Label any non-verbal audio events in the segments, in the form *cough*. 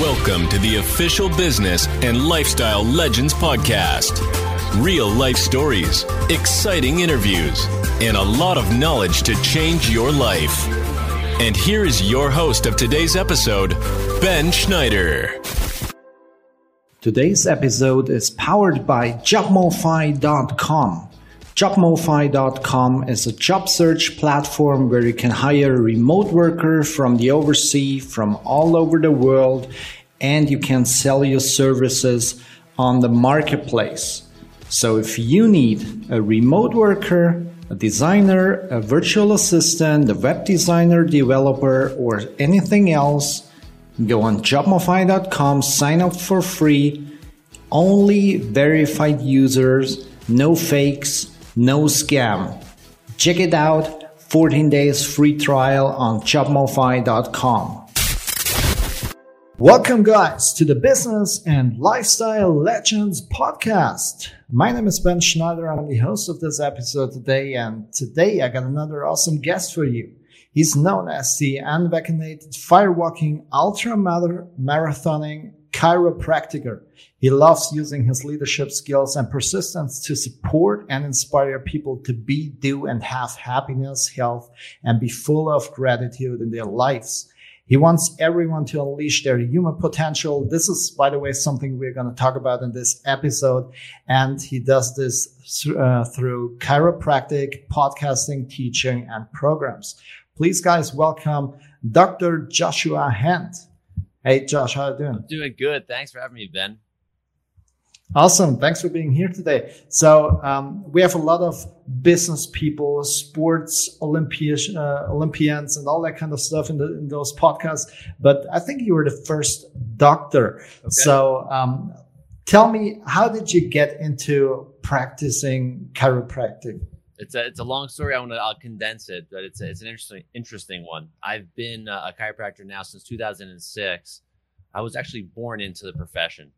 Welcome to the official business and lifestyle legends podcast. Real life stories, exciting interviews, and a lot of knowledge to change your life. And here is your host of today's episode, Ben Schneider. Today's episode is powered by JobMofi.com. JobMofi.com is a job search platform where you can hire a remote worker from the overseas, from all over the world, and you can sell your services on the marketplace. So if you need a remote worker, a designer, a virtual assistant, a web designer, developer, or anything else, go on jobmofi.com, sign up for free. Only verified users, no fakes, no scam. Check it out. 14 days free trial on jobmofi.com. Welcome, guys, to the Business and Lifestyle Legends podcast. My name is Ben Schneider. I'm the host of this episode today, and today I got another awesome guest for you. He's known as the unvaccinated firewalking ultra marathoning chiropractor. He loves using his leadership skills and persistence to support and inspire people to be, do, and have happiness, health, and be full of gratitude in their lives. He wants everyone to unleash their human potential. This is, by the way, something we're going to talk about in this episode. And he does this uh, through chiropractic, podcasting, teaching, and programs. Please, guys, welcome Dr. Joshua Hent. Hey, Josh, how are you doing? I'm doing good. Thanks for having me, Ben. Awesome. Thanks for being here today. So um, we have a lot of business people, sports Olympians, uh, Olympians, and all that kind of stuff in, the, in those podcasts. But I think you were the first doctor. Okay. So um, tell me, how did you get into practicing chiropractic? It's a it's a long story. I want to I'll condense it, but it's a, it's an interesting interesting one. I've been a chiropractor now since 2006. I was actually born into the profession.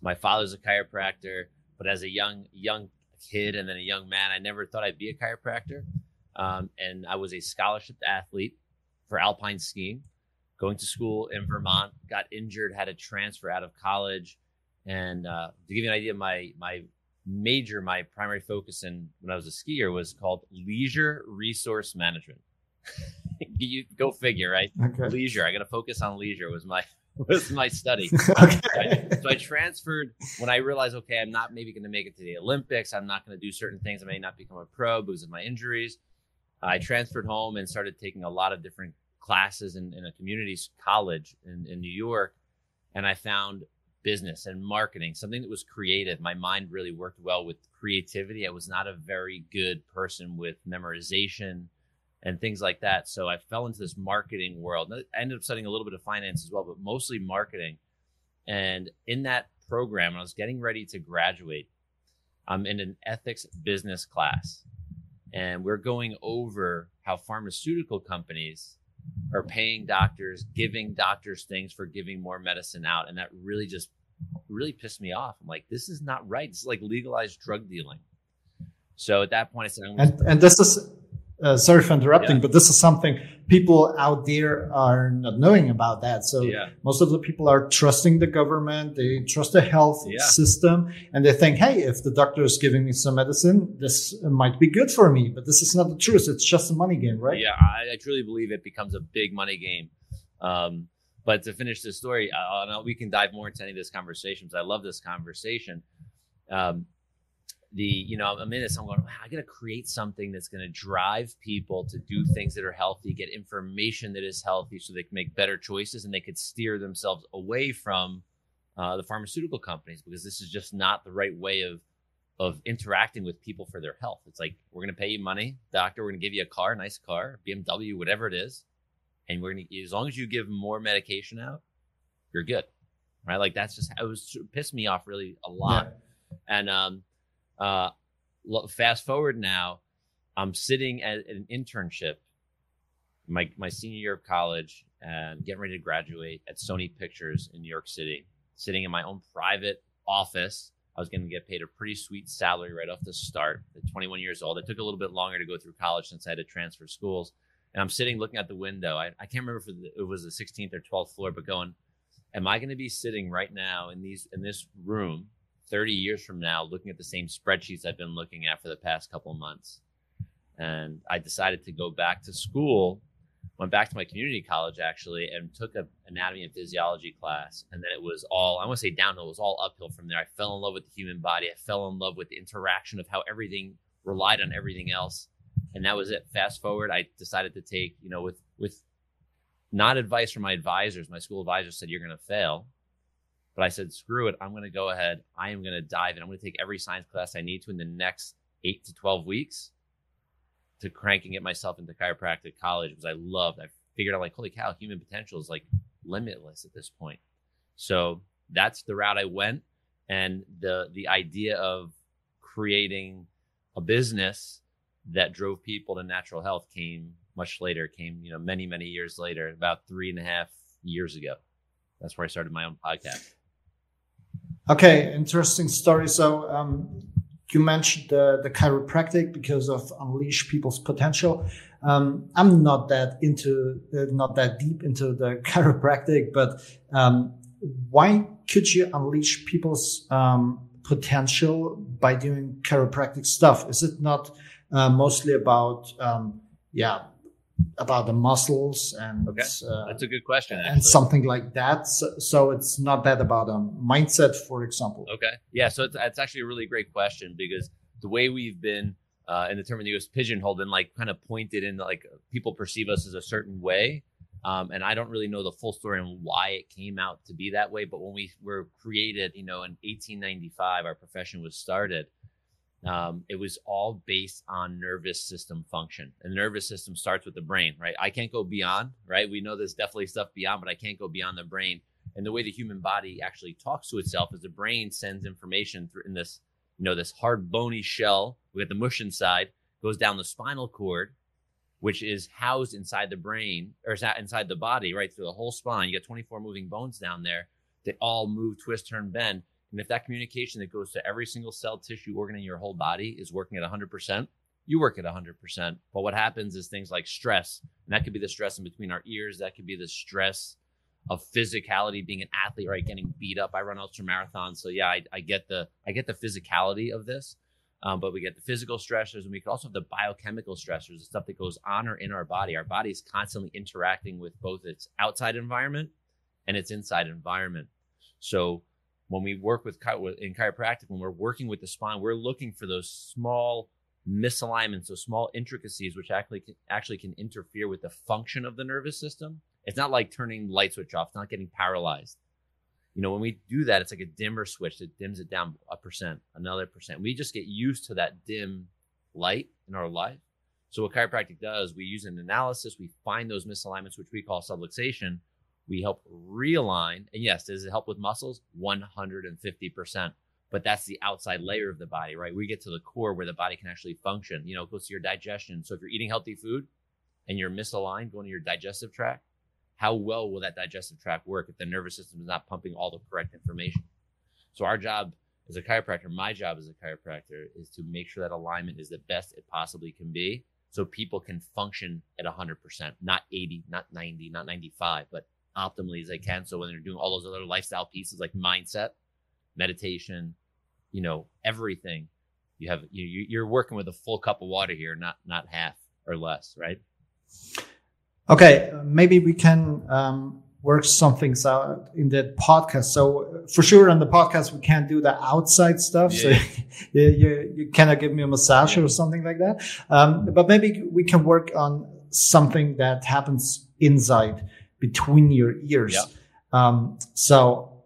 My father's a chiropractor, but as a young young kid and then a young man, I never thought I'd be a chiropractor. Um, and I was a scholarship athlete for alpine skiing, going to school in Vermont. Got injured, had to transfer out of college, and uh, to give you an idea, my my major, my primary focus in when I was a skier was called leisure resource management. *laughs* you go figure, right? Okay. Leisure. I got to focus on leisure was my *laughs* was my study. *laughs* okay. So I transferred when I realized, okay, I'm not maybe going to make it to the Olympics. I'm not going to do certain things. I may not become a pro because of my injuries. I transferred home and started taking a lot of different classes in, in a community college in, in New York. And I found business and marketing, something that was creative. My mind really worked well with creativity. I was not a very good person with memorization and things like that. So I fell into this marketing world. I ended up studying a little bit of finance as well, but mostly marketing. And in that program, I was getting ready to graduate. I'm in an ethics business class, and we're going over how pharmaceutical companies are paying doctors, giving doctors things for giving more medicine out. And that really just really pissed me off. I'm like, this is not right. This is like legalized drug dealing. So at that point, I said, and, and this is uh, sorry for interrupting, yeah. but this is something people out there are not knowing about that. So yeah. most of the people are trusting the government, they trust the health yeah. system, and they think, hey, if the doctor is giving me some medicine, this might be good for me. But this is not the truth. It's just a money game, right? Yeah, I, I truly believe it becomes a big money game. Um, but to finish this story, uh, we can dive more into any of this conversation because I love this conversation. Um, the you know i'm in this i'm going i gotta create something that's going to drive people to do things that are healthy get information that is healthy so they can make better choices and they could steer themselves away from uh, the pharmaceutical companies because this is just not the right way of of interacting with people for their health. It's like we're going to pay you money doctor we're going to give you a car nice car bmw whatever it is and we're going to as long as you give more medication out you're good. Right? Like that's just it was it pissed me off really a lot. Yeah. and um uh, fast forward now, I'm sitting at, an internship, my my senior year of college, and getting ready to graduate at Sony Pictures in New York City. Sitting in my own private office, I was going to get paid a pretty sweet salary right off the start. At 21 years old, it took a little bit longer to go through college since I had to transfer schools. And I'm sitting looking out the window. I, I can't remember if it was the 16th or 12th floor, but going, am I going to be sitting right now in these in this room 30 years from now looking at the same spreadsheets I've been looking at for the past couple months? And I decided to go back to school, went back to my community college actually, and took an anatomy and physiology class. And then it was all, I want to say downhill, it was all uphill from there. I fell in love with the human body. I fell in love with the interaction of how everything relied on everything else. And that was it. Fast forward, I decided to take, you know, with, with not advice from my advisors. My school advisor said, You're going to fail. But I said, Screw it. I'm going to go ahead. I am going to dive in. I'm going to take every science class I need to in the next eight to 12 weeks to cranking it myself into chiropractic college because I loved. I figured out like, holy cow, human potential is like limitless at this point. So that's the route I went, and the the idea of creating a business that drove people to natural health came much later. Came you know many many years later, about three and a half years ago. That's where I started my own podcast. Okay, interesting story. So um, you mentioned the, the chiropractic because of unleash people's potential. Um, I'm not that into, uh, not that deep into the *laughs* chiropractic, but um, why could you unleash people's um, potential by doing chiropractic stuff? Is it not uh, mostly about, um, yeah, about the muscles and okay. uh, that's a good question actually. and something like that so, so, it's not that about a mindset for example okay yeah so it's, it's actually a really great question because the way we've been uh, in the term in the us pigeonholed and like kind of pointed in like people perceive us as a certain way um, and i don't really know the full story and why it came out to be that way but when we were created you know in 1895 our profession was started um, it was all based on nervous system function. And the nervous system starts with the brain, right? I can't go beyond, right? We know there's definitely stuff beyond, but I can't go beyond the brain. And the way the human body actually talks to itself is the brain sends information through in this, you know, this hard bony shell. We got the mush inside, goes down the spinal cord, which is housed inside the brain or inside the body, right through the whole spine. You got 24 moving bones down there that all move, twist, turn, bend. And if that communication that goes to every single cell, tissue, organ in your whole body is working at 100%, you work at 100%. But what happens is things like stress, and that could be the stress in between our ears, that could be the stress of physicality, being an athlete, right? Getting beat up. I run ultra marathons, so yeah, I, I get the I get the physicality of this. Um, but we get the physical stressors, and we can also have the biochemical stressors, the stuff that goes on or in our body. Our body is constantly interacting with both its outside environment and its inside environment. So when we work with in chiropractic, when we're working with the spine, we're looking for those small misalignments, those small intricacies, which actually can, actually can interfere with the function of the nervous system. It's not like turning light switch off; it's not getting paralyzed. You know, when we do that, it's like a dimmer switch that dims it down a percent, another percent. We just get used to that dim light in our life. So what chiropractic does, we use an analysis, we find those misalignments, which we call subluxation, we help realign. And yes, does it help with muscles? 150%. But that's the outside layer of the body, right? We get to the core where the body can actually function. You know, it goes to your digestion. So if you're eating healthy food and you're misaligned going to your digestive tract, how well will that digestive tract work if the nervous system is not pumping all the correct information? So our job as a chiropractor, my job as a chiropractor is to make sure that alignment is the best it possibly can be so people can function at 100%, not 80, not 90, not 95, but optimally as they can. So when they're doing all those other lifestyle pieces like mindset, meditation, you know, everything, you have you, you're working with a full cup of water here, not not half or less, right? Okay, maybe we can um, work some things out in the podcast. So for sure, on the podcast we can't do the outside stuff. Yeah. So *laughs* you, you, you cannot give me a massage yeah. or something like that. Um, but maybe we can work on something that happens inside between your ears. Yeah. Um, so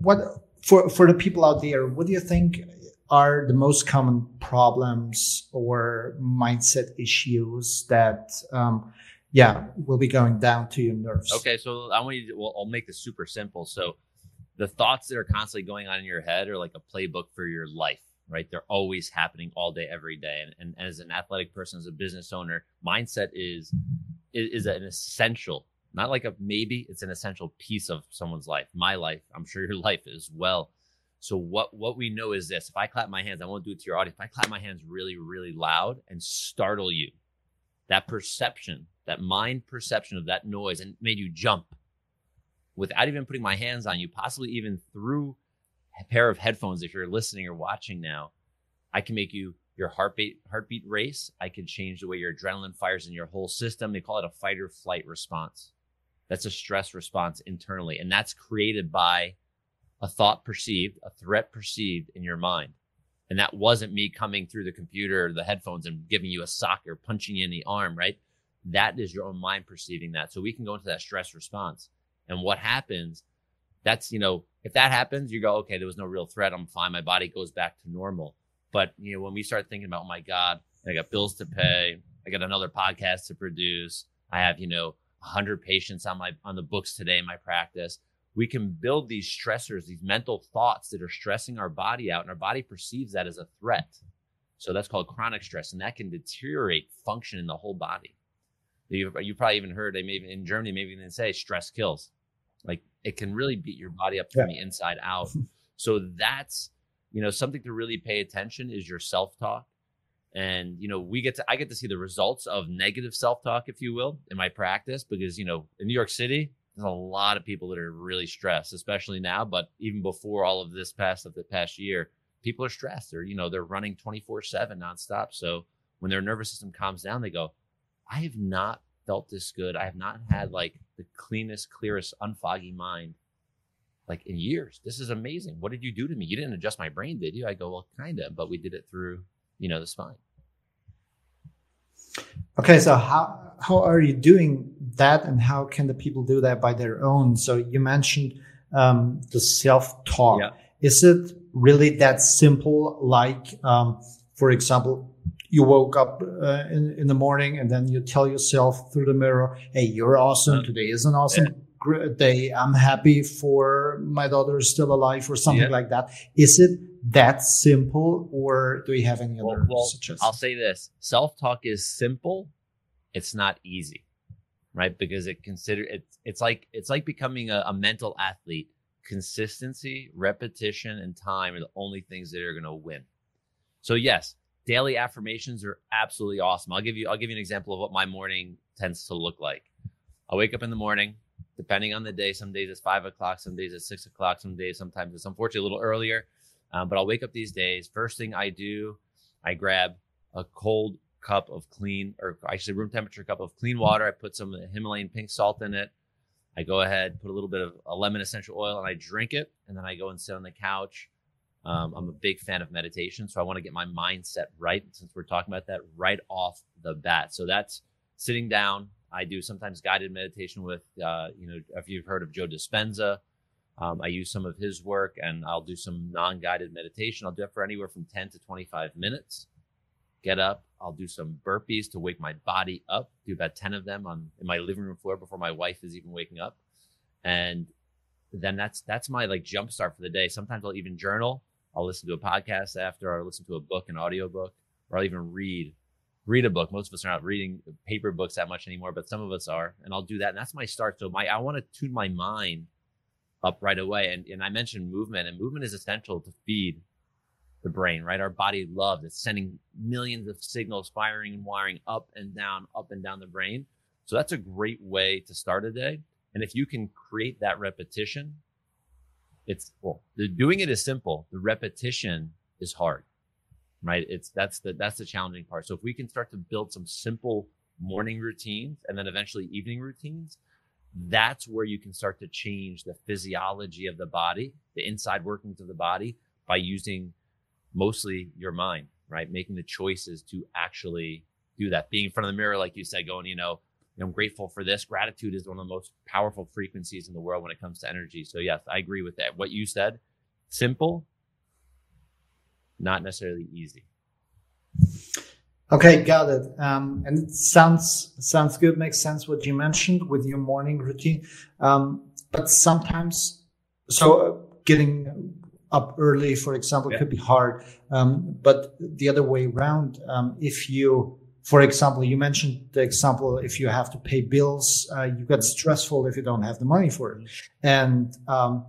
what for for the people out there, what do you think are the most common problems or mindset issues that um, yeah will be going down to your nerves? Okay, so I want you to, well, I'll make this super simple. So the thoughts that are constantly going on in your head are like a playbook for your life right? They're always happening all day, every day. And, and, as an athletic person, as a business owner, mindset is, is, is an essential not like a maybe it's an essential piece of someone's life my life i'm sure your *laughs* life as well so what what we know is this if i clap my hands i won't do it to your audience if i clap my hands really really loud and startle you that perception that mind perception of that noise and made you jump without even putting my hands on you, possibly even through a pair of headphones if you're listening or watching now, I can make you your heartbeat heartbeat race. I can change the way your adrenaline fires in your whole system. They call it a fight or flight response. That's a stress response internally, and that's created by a thought perceived, a threat perceived in your mind. And that wasn't me coming through the computer the headphones and giving you a sock or punching you in the arm, right? That is your own mind perceiving that. So we can go into that stress response. And what happens, that's, you know, if that happens, you go, okay, there was no real threat. I'm fine. My body goes back to normal. But, you know, when we start thinking about, oh my God, I got bills to pay, I got another podcast to produce, I have, you know, 100 patients on my on the books today in my practice. We can build these stressors these mental thoughts that are stressing our body out and our body perceives that as a threat. So that's called chronic stress and that can deteriorate function in the whole body. You you probably even heard they maybe in germany maybe even say stress kills. Like it can really beat your body up from yeah. the inside out. *laughs* So that's you know something to really pay attention is your self-talk and you know we get to i get to see the results of negative self-talk if you will in my practice because you know in new york city there's a lot of people that are really stressed especially now but even before all of this past of the past year people are stressed. They're you know they're running 24 7 nonstop. So when their nervous system calms down they go i have not felt this good. I have not had like the cleanest clearest unfoggy mind like in years. This is amazing. What did you do to me? You didn't adjust my brain did you? I go well kind of but we did it through you know the spine Okay, so how how are you doing that, and how can the people do that by their own? So you mentioned um, the self talk. Yeah. Is it really that simple? Like, um, for example, you woke up uh, in in the morning and then you tell yourself through the mirror, "Hey, you're awesome. Uh-huh. Today is an awesome." Yeah. Day. I'm happy for my daughter is still alive or something yeah. like that. Is it that simple, or do you have any other well, well, suggestions? I'll say this: self talk is simple. It's not easy, right? Because it consider it's it's like it's like becoming a, a mental athlete. Consistency, repetition, and time are the only things that are going to win. So yes, daily affirmations are absolutely awesome. I'll give you I'll give you an example of what my morning tends to look like. I wake up in the morning, depending on the day. Some days it's five o'clock, some days it's six o'clock, some days sometimes it's unfortunately a little earlier. Um, but I'll wake up these days. First thing I do, I grab a cold cup of clean, or actually room temperature cup of clean water. I put some Himalayan pink salt in it. I go ahead, put a little bit of a lemon essential oil, and I drink it. And then I go and sit on the couch. Um, I'm a big fan of meditation, so I want to get my mindset right. Since we're talking about that right off the bat, so that's sitting down. I do sometimes guided meditation with, uh, you know, if you've heard of Joe Dispenza, um, I use some of his work and I'll do some non guided meditation. I'll do it for anywhere from 10 to 25 minutes. Get up. I'll do some burpees to wake my body up. Do about 10 of them on in my living room floor before my wife is even waking up. And then that's that's my like jump start for the day. Sometimes I'll even journal. I'll listen to a podcast after, or listen to a book, an audio book, or I'll even read read a book. Most of us are not reading paper books that much anymore, but some of us are. And I'll do that. And that's my start. So my I want to tune my mind up right away. And, and I mentioned movement, and movement is essential to feed the brain, right? Our body loves it's sending millions of signals firing and wiring up and down, up and down the brain. So that's a great way to start a day. And if you can create that repetition, it's well, the doing it is simple. The repetition is hard, right? It's that's the that's the challenging part. So if we can start to build some simple morning routines and then eventually evening routines, that's where you can start to change the physiology of the body, the inside workings of the body by using mostly your mind, right? Making the choices to actually do that. Being in front of the mirror, like you said, going, you know, I'm grateful for this. Gratitude is one of the most powerful frequencies in the world when it comes to energy. So, yes, I agree with that. What you said, simple, not necessarily easy. Okay, got it. Um, and it sounds sounds good. Makes sense what you mentioned with your morning routine. Um, but sometimes, so uh, getting up early, for example, yeah. could be hard. Um, but the other way around, um, if you, for example, you mentioned the example if you have to pay bills, uh, you get stressful if you don't have the money for it. And um,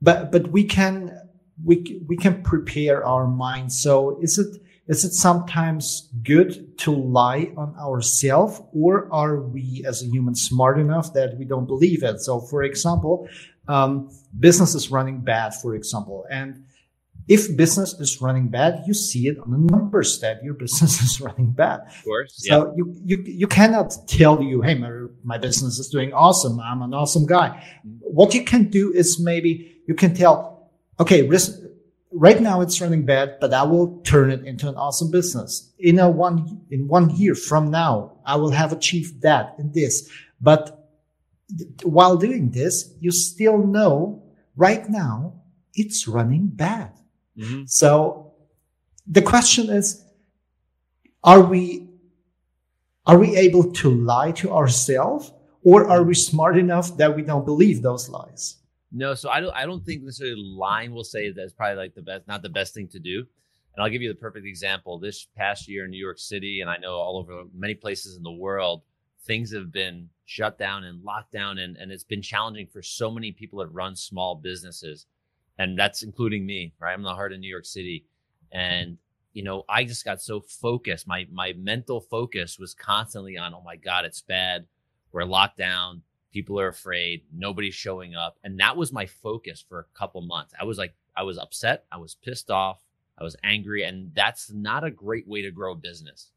but but we can we we can prepare our mind. So is it is it sometimes good to lie on ourselves or are we as a human smart enough that we don't believe it? So for example, um, business is running bad, for example, and if business is running bad, you see it on the numbers that your business *laughs* is running bad. Of course. So you, you, you cannot tell you, Hey, my, my business is doing awesome. I'm an awesome guy. What you can do is maybe you can tell, okay, risk, right now it's running bad, but I will turn it into an awesome business. In a one, in one year from now, I will have achieved that and this. But while doing this, you still know right now it's running bad. Mm-hmm. So the question is, are we, are we able to lie to ourselves or are we smart enough that we don't believe those lies? No, so I don't. I don't think necessarily lying will say that's probably like the best, not the best thing to do. And I'll give you the perfect example. This past year in New York City, and I know all over many places in the world, things have been shut down and locked down, and, and it's been challenging for so many people that run small businesses and that's including me, right? I'm in the heart of New York City. And, you know, I just got so focused. My my mental focus was constantly on, oh my God, it's bad. We're locked down. People are afraid. Nobody's showing up. And that was my focus for a couple months. I was like, I was upset. I was pissed off. I was angry. And that's not a great way to grow a business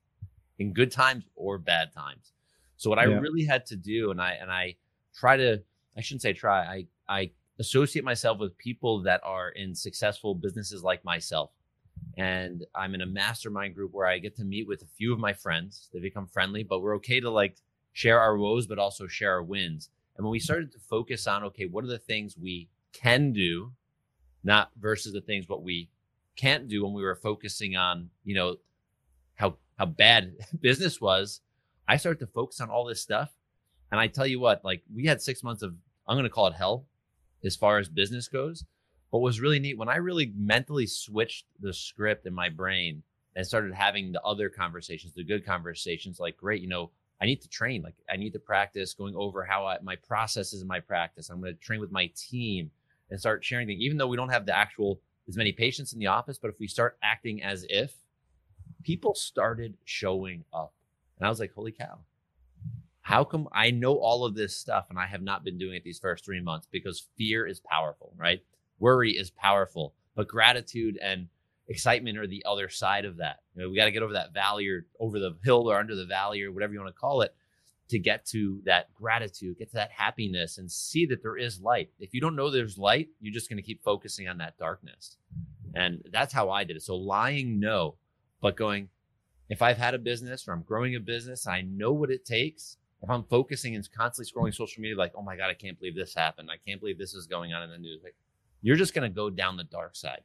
in good times or bad times. So what yeah. I really had to do, and I and I try to, I shouldn't say try, I I associate myself with people that are in successful businesses like myself. And I'm in a mastermind group where I get to meet with a few of my friends. They become friendly, but we're okay to like share our woes, but also share our wins. And when we started to focus on, okay, what are the things we can do, not versus the things what we can't do when we were focusing on, you know, how how bad *laughs* business was, I started to focus on all this stuff. And I tell you what, like we had six months of I'm gonna call it hell as far as business goes. But what was really neat when I really mentally switched the script in my brain and started having the other conversations, the good conversations, like, great, you know, I need to train. Like, I need to practice going over how I, my processes in my practice. I'm going to train with my team and start sharing things, even though we don't have the actual as many patients in the office. But if we start acting as if, people started showing up. And I was like, holy cow, how come I know all of this stuff and I have not been doing it these first three months? Because fear is powerful, right? Worry is powerful, but gratitude and excitement or the other side of that. You know, we got to get over that valley or over the hill or under the valley or whatever you want to call it to get to that gratitude, get to that happiness and see that there is light. If you don't know there's light, you're just going to keep focusing on that darkness. And that's how I did it. So lying, no, but going, if I've had a business or I'm growing a business, I know what it takes if I'm focusing and constantly scrolling social media, like, oh my God, I can't believe this happened. I can't believe this is going on in the news. Like, you're just going to go down the dark side.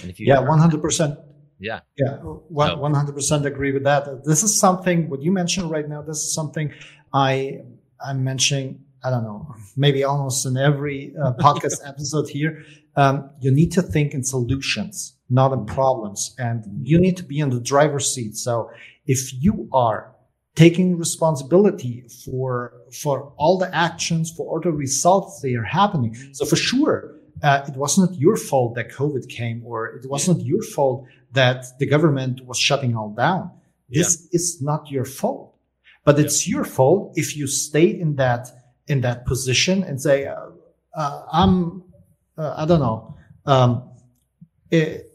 And if you yeah, 100%. Yeah. Yeah. 100% agree with that. This is something, what you mentioned right now, this is something I, I'm mentioning, I don't know, maybe almost in every uh, *laughs* podcast episode here. Um, you need to think in solutions, not in problems. And you need to be in the driver's seat. So if you are taking responsibility for for all the actions for all the results that are happening so for sure uh, it wasn't your fault that covid came or it wasn't your fault that the government was shutting all down. This yeah. is not your fault. But it's yeah. your fault if you stay in that in that position and say uh, uh, i'm uh, i don't know. Um, it,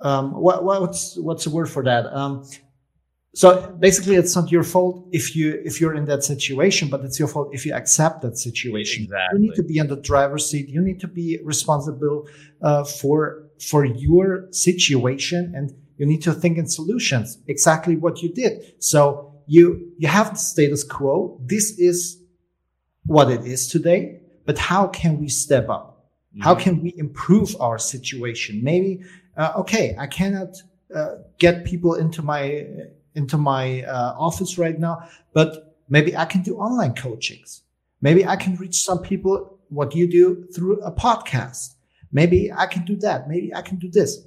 um, what, what's what's the word for that? Um, so basically it's not your fault if you if you're in that situation but it's your fault if you accept that situation. Exactly. you need to be in the driver's seat. You need to be responsible uh, for for your situation and you need to think in solutions. Exactly what you did. So you you have the status quo. This is what it is today but how can we step up? Mm-hmm. how can we improve our situation? Maybe uh, okay i cannot uh, get people into my into my uh, office right now, but maybe I can do online coachings. Maybe I can reach some people, what you do through a podcast. Maybe I can do that. Maybe I can do this.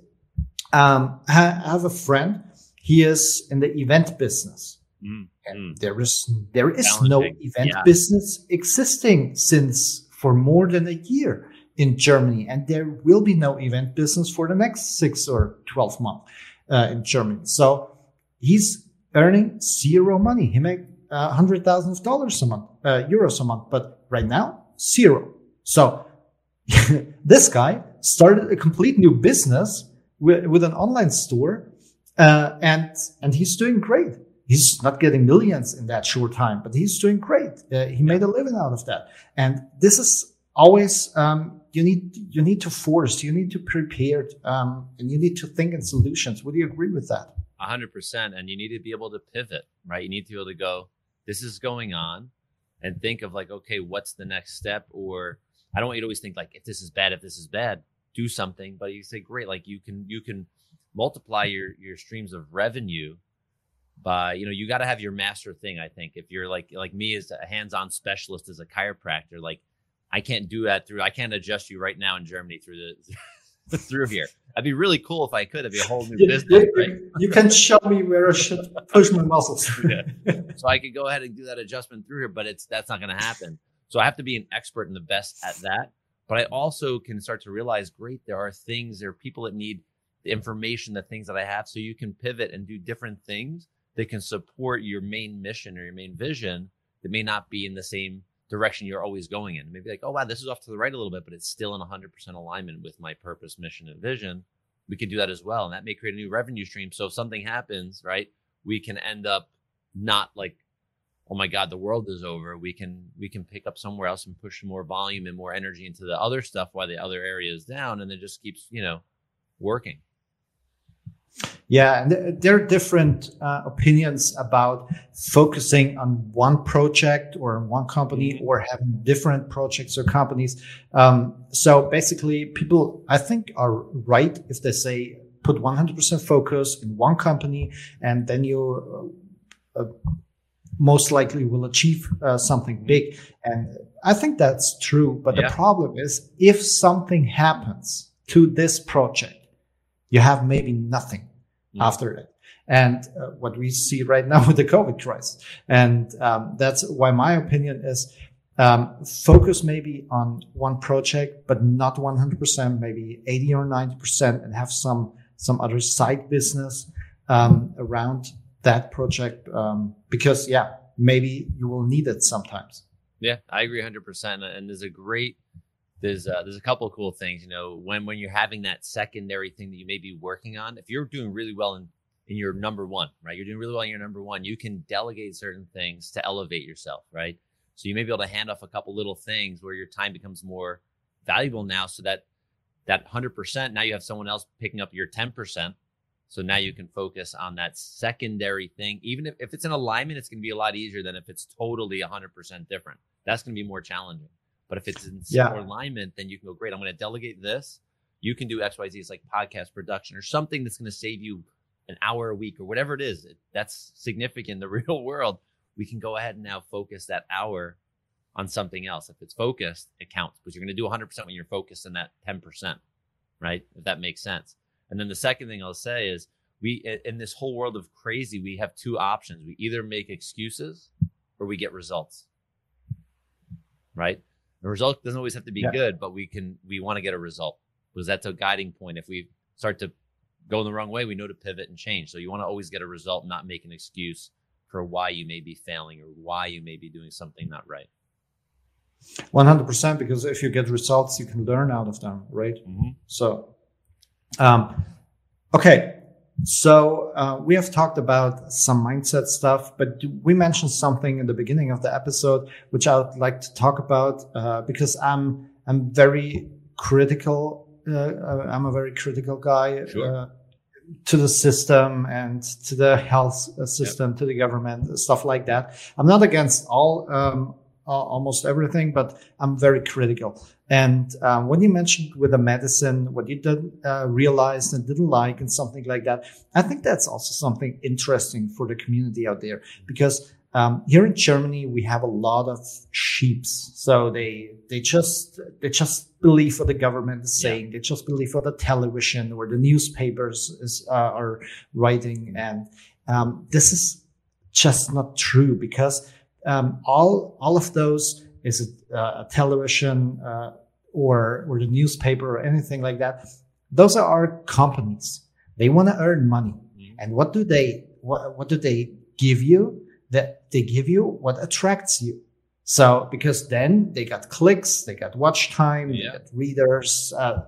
Um, I have a friend. He is in the event business. Mm, mm. There is, there is no event yeah. business existing since for more than a year in Germany. And there will be no event business for the next six or 12 months. uh, in Germany. So he's earning zero money. He make uh, hundred thousand dollars a month, uh, euros a month, but right now zero. So *laughs* this guy started a complete new business with, with an online store, uh, and and he's doing great. He's not getting millions in that short time, but he's doing great. Uh, he made a living out of that, and this is always um, you need you need to force, you need to prepare, um, and you need to think in solutions. Would you agree with that? Hundred percent. And you need to be able to pivot, right? You need to be able to go, this is going on and think of like, okay, what's the next step? Or I don't want you to always think like, if this is bad, if this is bad, do something. But you say, great, like you can, you can multiply your, your streams of revenue by, you know, you got to have your master thing. I think if you're like, like me as a hands-on specialist, as a chiropractor, like I can't do that through, I can't adjust you right now in Germany through the, *laughs* through here. That'd be really cool if I could. It'd be a whole new *laughs* You- business, you, right? you can show me where I should push my muscles. *laughs* Yeah. So I could go ahead and do that adjustment through here, but it's that's not going to happen. So I have to be an expert and the best at that. But I also can start to realize, great, there are things, there are people that need the information, the things that I have, so you can pivot and do different things that can support your main mission or your main vision that may not be in the same direction you're always going in. Maybe like, oh wow, this is off to the right a little bit, but it's still in 100% alignment with my purpose, mission, and vision. We can do that as well, and that may create a new revenue stream. So if something happens, right, we can end up not like, oh my god, the world is over. We can we can pick up somewhere else and push more volume and more energy into the other stuff while the other area is down, and it just keeps you know working. Yeah, and there are different uh, opinions about focusing on one project or one company Mhm. or having different projects or companies. Um, so basically, people, I think, are right if they say put 100% focus in one company and then you uh, uh, most likely will achieve uh, something big. And I think that's true. But Yeah. the problem is if something happens to this project, you have maybe nothing Mhm. after it. And uh, what we see right now *laughs* with the COVID crisis. And um, that's why my opinion is um, focus maybe on one project, but not 100%, maybe 80 or 90% and have some, some other side business um, around that project. Um, because yeah, maybe you will need it sometimes. Yeah, I agree 100%. And there's a great, there's uh, there's a couple of cool things. You know, when when you're having that secondary thing that you may be working on, if you're doing really well in in your number one, right? You're doing really well in your number one. You can delegate certain things to elevate yourself, right? So you may be able to hand off a couple little things where your time becomes more valuable now, so that that 100% now you have someone else picking up your 10%. So now you can focus on that secondary thing. Even if, if it's in alignment, it's going to be a lot easier than if it's totally 100% different. That's going to be more challenging. But if it's in Yeah. alignment, then you can go, great, I'm going to delegate this. You can do XYZ. It's like podcast production or something that's going to save you an hour a week or whatever it is. It, that's significant in the *laughs* real world. We can go ahead and now focus that hour on something else. If it's focused, it counts because you're going to do 100% when you're focused in that 10%, right? If that makes sense. And then the second thing I'll say is we, in this whole world of crazy, we have two options. We either make excuses or we get results, right? The result doesn't always have to be Yeah. good, but we can, we want to get a result because that's a guiding point. If we start to go the wrong way, we know to pivot and change. So you want to always get a result, not make an excuse for why you may be failing or why you may be doing something not right. 100% because if you get results, you can learn out of them, right? Mm-hmm. So, um, okay. So, uh, we have talked about some mindset stuff, but we mentioned something in the beginning of the episode, which I would like to talk about, uh, because I'm, I'm very critical. Uh, uh, I'm a very critical guy. Sure. Uh, to the system and to the health uh, system, to the government, stuff like that. I'm not against all, um, al- almost everything, but I'm very critical. And um, when you mentioned with the medicine, what you didn't uh, realize and didn't like, and something like that, I think that's also something interesting for the community out there because um, here in Germany we have a lot of sheeps. So they they just they just believe what the government is Yeah. saying. They just believe what the television or the newspapers is uh, are writing, and um, this is just not true because um, all all of those is it uh, a television uh, or or the newspaper or anything like that those are our companies They want to earn money. Mhm. And what do they, what, what do they give you? That they give you what attracts you. So because then they got clicks, they got watch time, Yeah. they got readers, uh,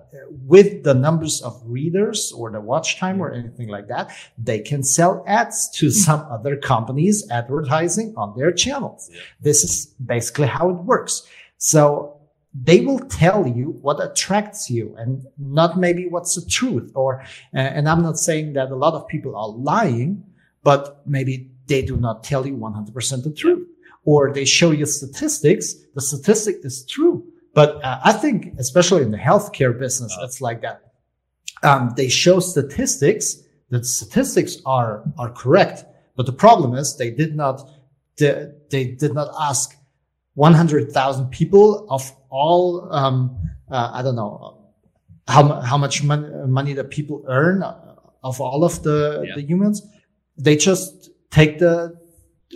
with the numbers of readers or the watch time or anything like that, they can sell ads to some other companies advertising on their channels. Yeah. This is basically how it works. So they will tell you what attracts you and not maybe what's the truth or, uh, and I'm not saying that a lot of people are lying, but maybe they do not tell you 100% the truth or they show you statistics. The statistic is true. But uh, I think, especially in the healthcare business, it's like that. Um, they show statistics. The statistics are are correct, but the problem is they did not they, they did not ask 100,000 people of all um, uh, I don't know how how much mon- money the people earn of all of the Yeah. the humans. They just take the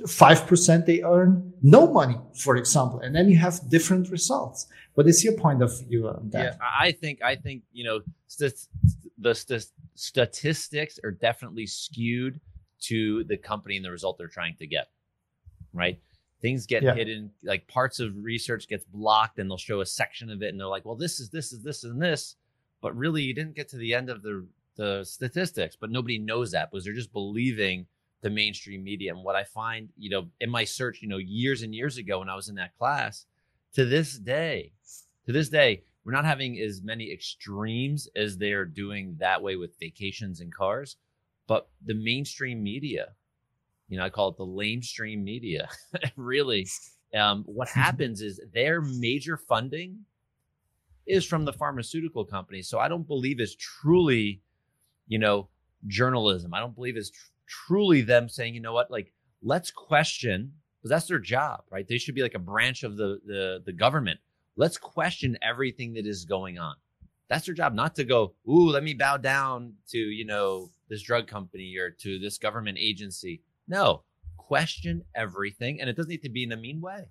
five percent they earn no money, for example, and then you have different results. What is your point of view on that? Yeah, I I think I think you know st- the st- statistics are definitely skewed to the company and the result they're trying to get. Right? Things get Yeah. hidden, like parts of research gets blocked, and they'll show a section of it, and they're like, "Well, this is this is this and this," but really, you didn't get to the end of the the statistics. But nobody knows that because they're just believing the mainstream media. And what I find, you know, in my search, you know, years and years ago when I was in that class, to this day, to this day, we're not having as many extremes as they're doing that way with vacations and cars. But the mainstream media, you know, I call it the lamestream media. *laughs* really, um, what *laughs* happens is their major funding is from the pharmaceutical companies. So I don't believe it's truly, you know, journalism. I don't believe it's tr- truly them saying, you know what, like let's question because that's their job, right? They should be like a branch of the the the government. Let's question everything that is going on. That's their job, not to go, ooh, let me bow down to, you know, this drug company or to this government agency. No, question everything. And it doesn't need to be in a mean way.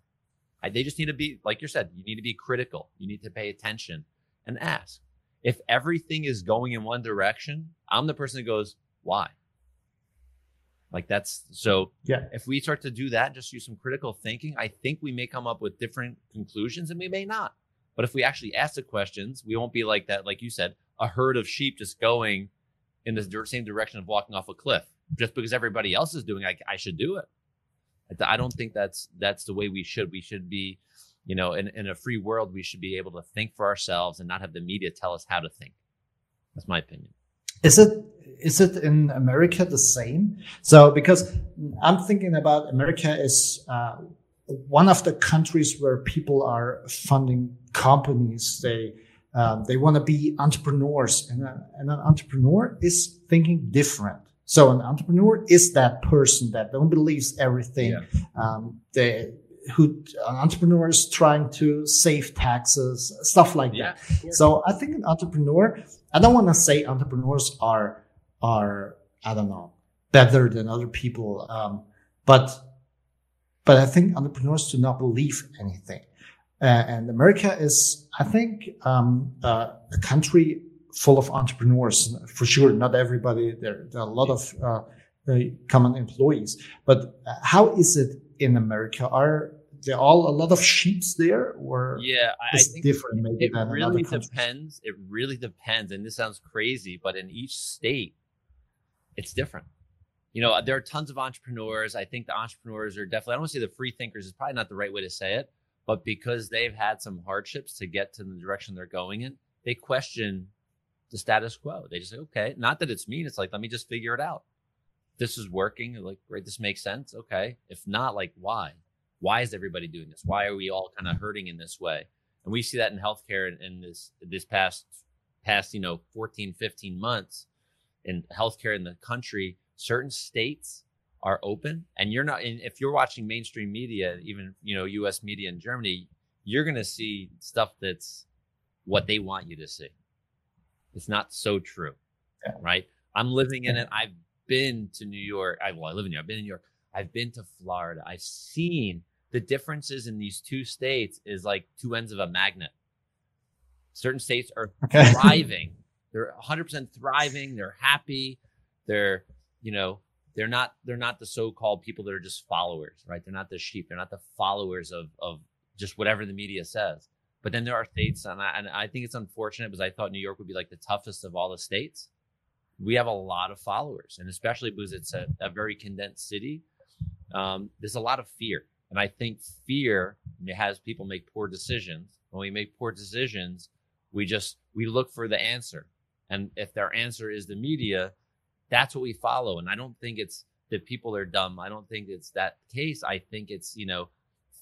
I, they just need to be, like you said, you need to be critical. You need to pay attention and ask. If everything is going in one direction, I'm the person that goes, why? Like that's so Yeah. if we start to do that, just use some critical thinking, I think we may come up with different conclusions and we may not. But if we actually ask the questions, we won't be like that, like you said, a herd of sheep just going in the same direction of walking off a cliff. Just because everybody else is doing, it, I, I should do it. I- I don't think that's that's the way we should. We should be, you know, in, in a free world, we should be able to think for ourselves and not have the media tell us how to think. That's my opinion. Is it is it in America the same? So because I'm thinking about America is uh, one of the countries where people are funding companies. They um, they want to be entrepreneurs, and, a, and an entrepreneur is thinking different. So an entrepreneur is that person that don't believes everything. Yeah. Um, they who entrepreneurs trying to save taxes, stuff like that. So I think an entrepreneur, I don't want to say entrepreneurs are, are, I don't know, better than other people. Um, but, but I think entrepreneurs do not believe anything. Uh, and America is, I think, um, uh, a country full of entrepreneurs. For sure, not everybody. There, there are a lot of, uh, uh, common employees. But uh, how is it in America? Are there all a lot of sheeps there, or Yeah, I, it's think different maybe it really depends. It really depends. And this sounds crazy, but in each state, it's different. You know, there are tons of entrepreneurs. I think the entrepreneurs are definitely, I don't want to say the free thinkers is probably not the right way to say it, but because they've had some hardships to get to the direction they're going in, they question the status quo. They just say, okay, not that it's mean. It's like, let me just figure it out. This is working. Like, great, this makes sense. Okay. If not, like, why? Why is everybody doing this? Why are we all kind of hurting in this way? And we see that in healthcare in, in this this past past, you know, 14, 15 months in healthcare in the country, certain states are open and you're not and if you're watching mainstream media, even, you know, US media in Germany, you're gonna see stuff that's what they want you to see. It's not so true. Yeah. Right? I'm living in it. I've been to New York. I well, I live in New York. I've been in New York. I've been to Florida. I've seen the differences in these two states is like two ends of a magnet. Certain states are Okay. *laughs* thriving They're 100% thriving. They're happy. They're, you know, they're not they're not the so-called people that are just followers, right? They're not the sheep. They're not the followers of of just whatever the media says. But then there are states, and I, and I think it's unfortunate because I thought New York would be like the toughest of all the states. We have a lot of followers, and especially because it's a, a very condensed city, um, there's a lot of fear. And I think fear has people make poor decisions. When we make poor decisions, we just we look for the answer. And if their answer is the media, that's what we follow. And I don't think it's that people are dumb. I don't think it's that case. I think it's, you know,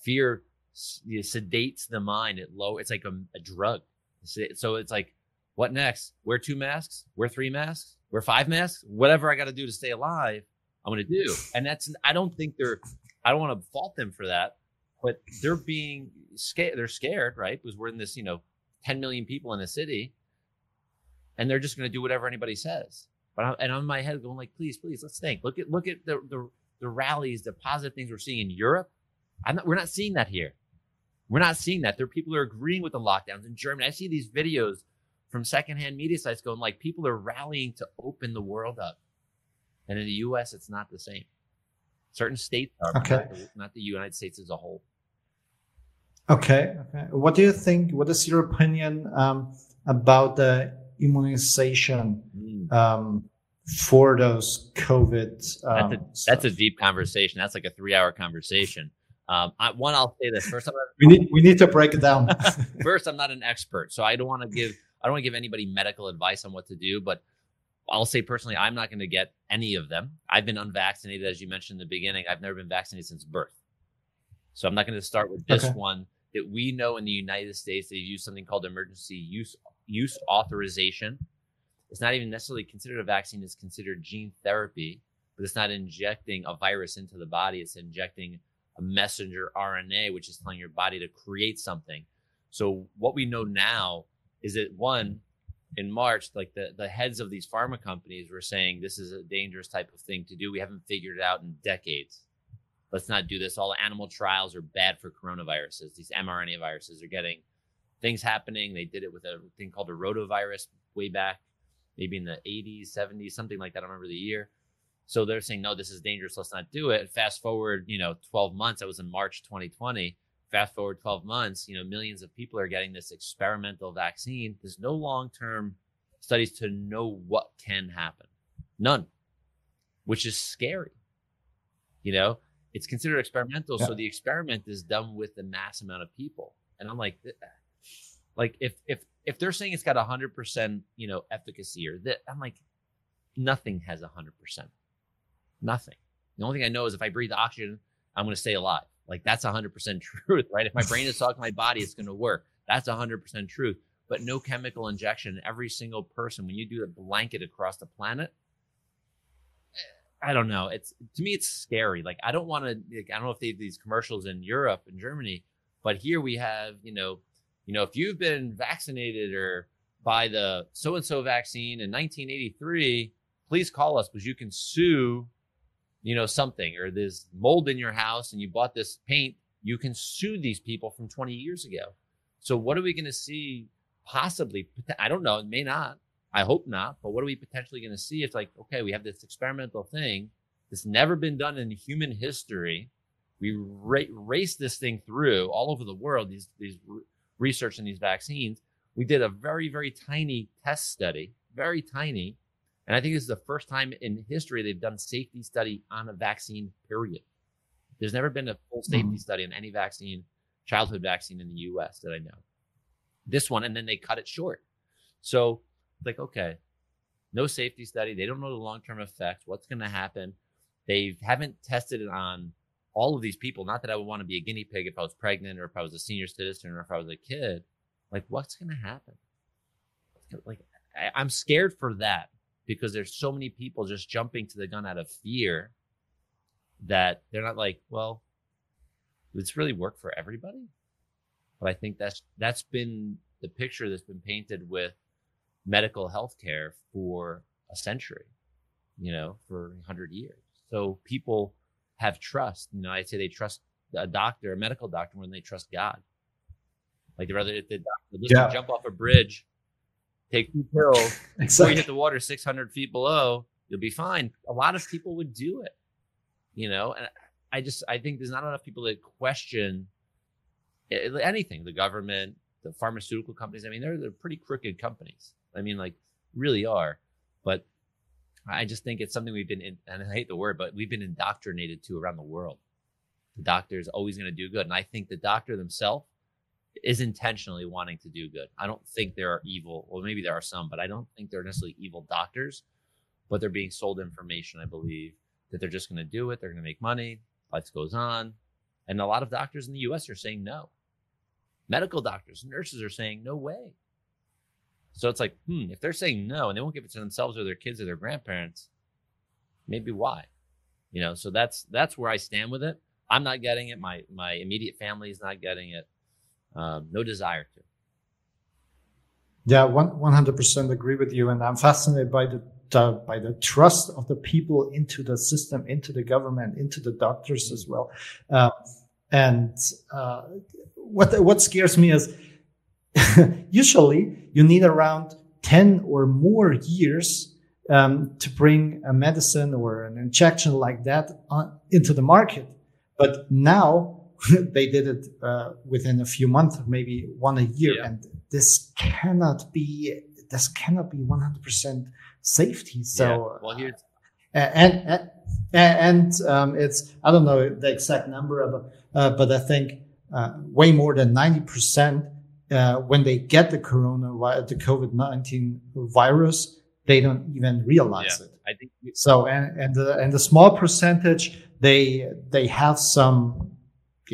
fear sedates the mind. It low. It's like a, a drug. So it's like, what next? Wear two masks? Wear three masks? Wear five masks? Whatever I got to do to stay alive, I'm going to do. And that's, I don't think they're, I don't want to fault them for that, but they're being scared. They're scared, right? Because we're in this, you know, 10 million people in a city and they're just going to do whatever anybody says. But I'm, and on my head going like, please, please, let's think. Look at look at the the, the rallies, the positive things we're seeing in Europe. I'm not, we're not seeing that here. We're not seeing that. There are people who are agreeing with the lockdowns in Germany. I see these videos from secondhand media sites going like people are rallying to open the world up. And in the US, it's not the same. Certain states are, okay. not, the, not the United States as a whole. Okay. Okay. What do you think? What is your opinion um, about the immunization mm. um, for those COVID. Um, that's, a, that's, a, deep conversation. That's like a three-hour conversation. Um, I, one, I'll say this first. we need we need to break it down. *laughs* first, I'm not an expert, so I don't want to give I don't want to give anybody medical advice on what to do. But I'll say personally, I'm not going to get any of them. I've been unvaccinated, as you mentioned in the beginning. I've never been vaccinated since birth, so I'm not going to start with this okay. one. That we know in the United States they use something called emergency use use authorization. It's not even necessarily considered a vaccine, it's considered gene therapy, but it's not injecting a virus into the body, it's injecting a messenger RNA, which is telling your body to create something. So, what we know now is that one, in March, like the, the heads of these pharma companies were saying this is a dangerous type of thing to do. We haven't figured it out in decades. Let's not do this. All animal trials are bad for coronaviruses. These mRNA viruses are getting things happening. They did it with a thing called a rotavirus way back, maybe in the 80s, 70s, something like that. I don't remember the year. So they're saying, no, this is dangerous. Let's not do it. Fast forward, you know, 12 months. That was in March 2020. Fast forward 12 months, you know, millions of people are getting this experimental vaccine. There's no long term studies to know what can happen. None, which is scary. You know, it's considered experimental. Yeah. So the experiment is done with the mass amount of people. And I'm like, like if if if they're saying it's got a hundred percent, you know, efficacy or that, I'm like, nothing has a hundred percent. Nothing. The only thing I know is if I breathe oxygen, I'm going to stay alive. Like that's a hundred percent truth, right? If my brain is talking to my body, it's going to work. That's a hundred percent truth. But no chemical injection. Every single person, when you do a blanket across the planet, eh, I don't know. It's to me, it's scary. Like I don't want to. Like, I don't know if they have these commercials in Europe and Germany, but here we have, you know, you know, if you've been vaccinated or by the so and so vaccine in 1983, please call us because you can sue, you know, something or there's mold in your house and you bought this paint. You can sue these people from 20 years ago. So, what are we going to see possibly? I don't know. It may not. I hope not. But what are we potentially going to see? It's like, okay, we have this experimental thing. It's never been done in human history. We ra- race this thing through all over the world. These these research and these vaccines, we did a very, very tiny test study, very tiny. And I think this is the first time in history they've done safety study on a vaccine, period. There's never been a full safety mm-hmm. study on any vaccine, childhood vaccine in the US that I know. This one, and then they cut it short. So, like, okay, no safety study. They don't know the long term effects. What's going to happen? They haven't tested it on all of these people, not that I would want to be a guinea pig if I was pregnant or if I was a senior citizen or if I was a kid, like what's going to happen? Like I, I'm scared for that because there's so many people just jumping to the gun out of fear that they're not like, well, does this really work for everybody? But I think that's that's been the picture that's been painted with medical health care for a century, you know, for a hundred years. So people have trust. You know, I'd say they trust a doctor, a medical doctor, more than they trust God. Like they rather if the doctor yeah. jump off a bridge take two pills *laughs* before Exactly. you hit the water 600 feet below, you'll be fine. A lot of people would do it, you know, and I just, I think there's not enough people that question anything, the government, the pharmaceutical companies. I mean, they're, they're pretty crooked companies. I mean, like really are, but I just think it's something we've been, in, and I hate the word, but we've been indoctrinated to around the world. The doctor is always going to do good. And I think the doctor themselves is intentionally wanting to do good. I don't think there are evil, well, maybe there are some, but I don't think they're necessarily evil doctors, but they're being sold information, I believe, that they're just going to do it. They're going to make money. Life goes on. And a lot of doctors in the US are saying no. Medical doctors, nurses are saying no way. So it's like, hmm, if they're saying no and they won't give it to themselves or their kids or their grandparents, maybe why? You know, so that's that's where I stand with it. I'm not getting it. My my immediate family is not getting it. Um, no desire to. Yeah, one hundred percent agree with you, and I'm fascinated by the, the by the trust of the people into the system, into the government, into the doctors as well. Uh, and uh, what what scares me is *laughs* usually you need around ten or more years um, to bring a medicine or an injection like that on, into the market, but now *laughs* they did it uh, within a few months, maybe one a year, Yeah. and this cannot be this cannot be 100% safety. So Yeah. well, here's and and, and um, it's I don't know the exact number, but uh, but I think uh, way more than 90% uh, when they get the corona the COVID 19 virus, they don't even realize Yeah. it. I think So and and the and the small percentage they they have some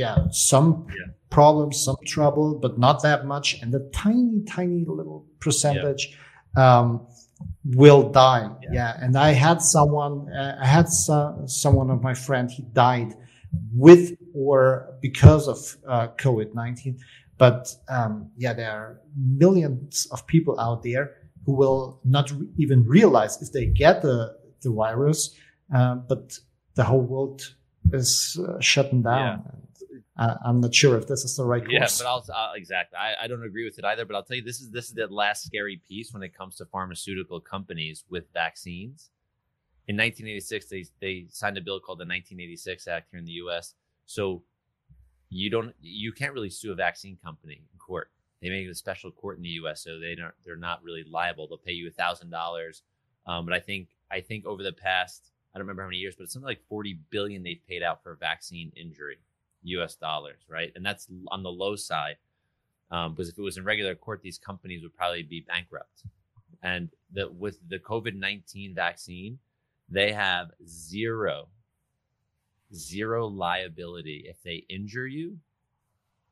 yeah some Yeah. problems some trouble but not that much and the tiny tiny little percentage um, will die Yeah. yeah. and I had someone uh, I had so, someone of my friend he died with or because of uh, COVID nineteen but um, yeah there are millions of people out there who will not re- even realize if they get the the virus, uh, but the whole world is uh, shutting down. I, I'm not sure if this is the right question. yeah, but I'll, I'll exactly. I, I don't agree with it either. But I'll tell you, this is this is the last scary piece when it comes to pharmaceutical companies with vaccines. In 1986, they they signed a bill called the 1986 Act here in the U.S. So you don't you can't really sue a vaccine company in court. They make it a special court in the U.S. So they don't they're not really liable. They'll pay you a thousand dollars. Um, but I think I think over the past I don't remember how many years, but it's something like 40 billion they've paid out for a vaccine injury. US dollars, right? And that's on the low side. Um, because if it was in regular court, these companies would probably be bankrupt. And the, with the COVID 19 vaccine, they have zero, zero liability if they injure you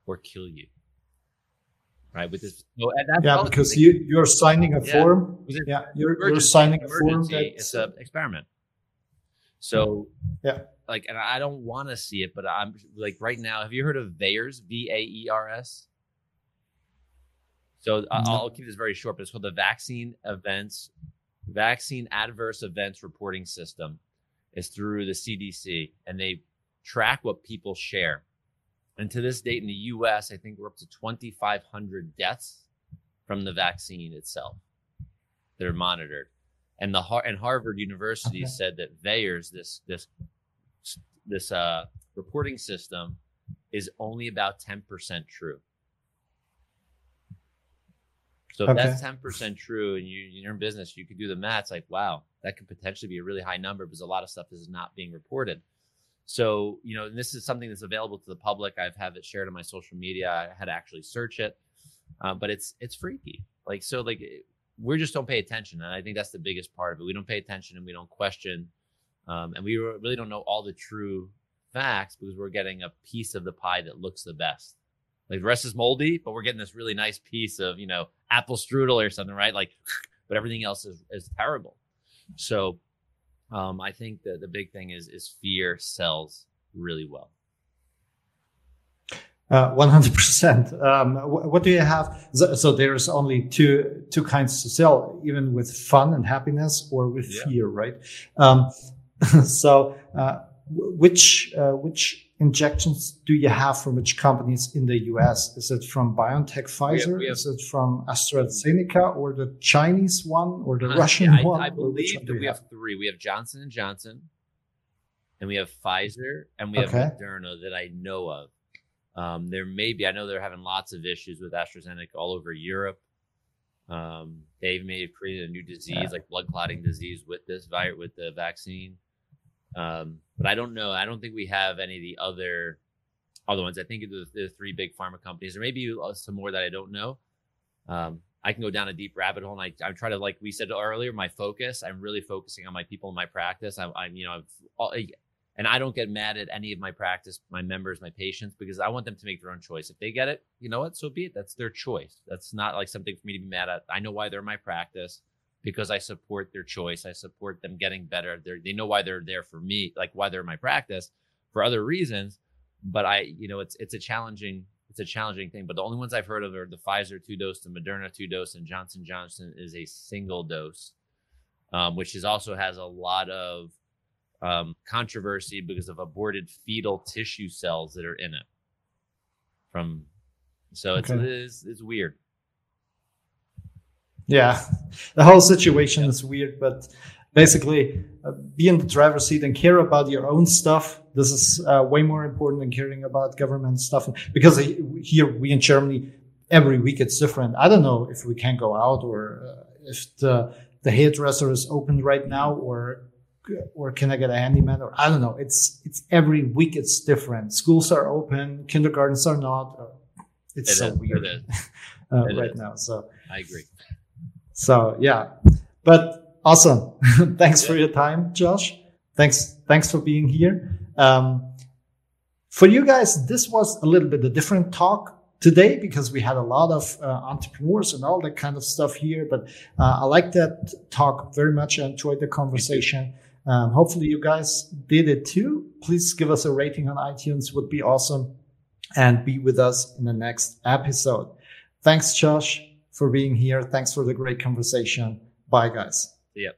or kill you. Right? With this, so, yeah, because you you're signing a Yeah. form. Yeah, you're, you're signing a form it's an experiment. So Yeah. Like, and I don't want to see it, but I'm like right now. Have you heard of VAERS? V A E R S. So I- No. I'll keep this very short, but it's called the Vaccine Events Vaccine Adverse Events Reporting System. It's through the CDC, and they track what people share. And to this date in the U.S., I think we're up to 2,500 deaths from the vaccine itself that are monitored. And the and Harvard University Okay. said that VAERS, this this this uh, reporting system, is only about 10% true. So if Okay. that's 10% true, and you, you're in business, you could do the math. It's like, wow, that could potentially be a really high number because a lot of stuff is not being reported. So, you know, and this is something that's available to the public. I've had it shared on my social media. I had to actually search it, uh, but it's it's freaky. Like so, like we just don't pay attention, and I think that's the biggest part of it. We don't pay attention and we don't question, um, and we really don't know all the true facts because we're getting a piece of the pie that looks the best. Like the rest is moldy, but we're getting this really nice piece of you know apple strudel or something, right? Like, *laughs* but everything else is is terrible. So um, I think that the big thing is is fear sells really well. Uh, One hundred percent. Um, wh- What do you have? So, so there's only two two kinds to sell, even with fun and happiness, or with Yeah. fear, right? Um, *laughs* so, uh, which uh, which injections do you have from which companies in the US? Is it from BioNTech Pfizer? We have, we have, Is it from AstraZeneca or the Chinese one or the uh, Russian I, one? I believe one that we you have three. We have Johnson and Johnson, and we have Pfizer, and we Okay. have Moderna that I know of. Um, there may be. I know they're having lots of issues with AstraZeneca all over Europe. Um, they may have created a new disease, Yeah. like blood clotting disease, with this virus, with the vaccine. Um, but I don't know. I don't think we have any of the other other ones. I think the, the three big pharma companies, or maybe uh, some more that I don't know. Um, I can go down a deep rabbit hole, and I, I try to, like we said earlier, my focus. I'm really focusing on my people in my practice. I'm, I'm you know, I've, all, and I don't get mad at any of my practice, my members, my patients, because I want them to make their own choice. If they get it, you know what? So be it. That's their choice. That's not like something for me to be mad at. I know why they're in my practice because I support their choice. I support them getting better. They're, they know why they're there for me, like why they're in my practice for other reasons. But I, you know, it's it's a challenging it's a challenging thing. But the only ones I've heard of are the Pfizer two dose, the Moderna two dose, and Johnson Johnson is a single dose, um, which is also has a lot of um, controversy because of aborted fetal tissue cells that are in it. From so it's Okay. it is, it's weird. Yeah, the whole situation is weird, but basically, uh, be in the driver's seat and care about your own stuff. This is uh, way more important than caring about government stuff because here we in Germany, every week it's different. I don't know if we can go out or uh, if the the hairdresser is open right now or or can I get a handyman or I don't know. It's it's every week it's different. Schools are open, kindergartens are not. Uh, It's It so is, weird it *laughs* uh, It right is. now. So. I agree. So yeah, but awesome. *laughs* thanks for your time, Josh. Thanks, thanks for being here. Um, for you guys, this was a little bit a different talk today because we had a lot of uh, entrepreneurs and all that kind of stuff here. But uh, I like that talk very much. I enjoyed the conversation. Um, hopefully, you guys did it too. Please give us a rating on iTunes; would be awesome. And be with us in the next episode. Thanks, Josh, for being here. Thanks for the great conversation. Bye, guys. Ya.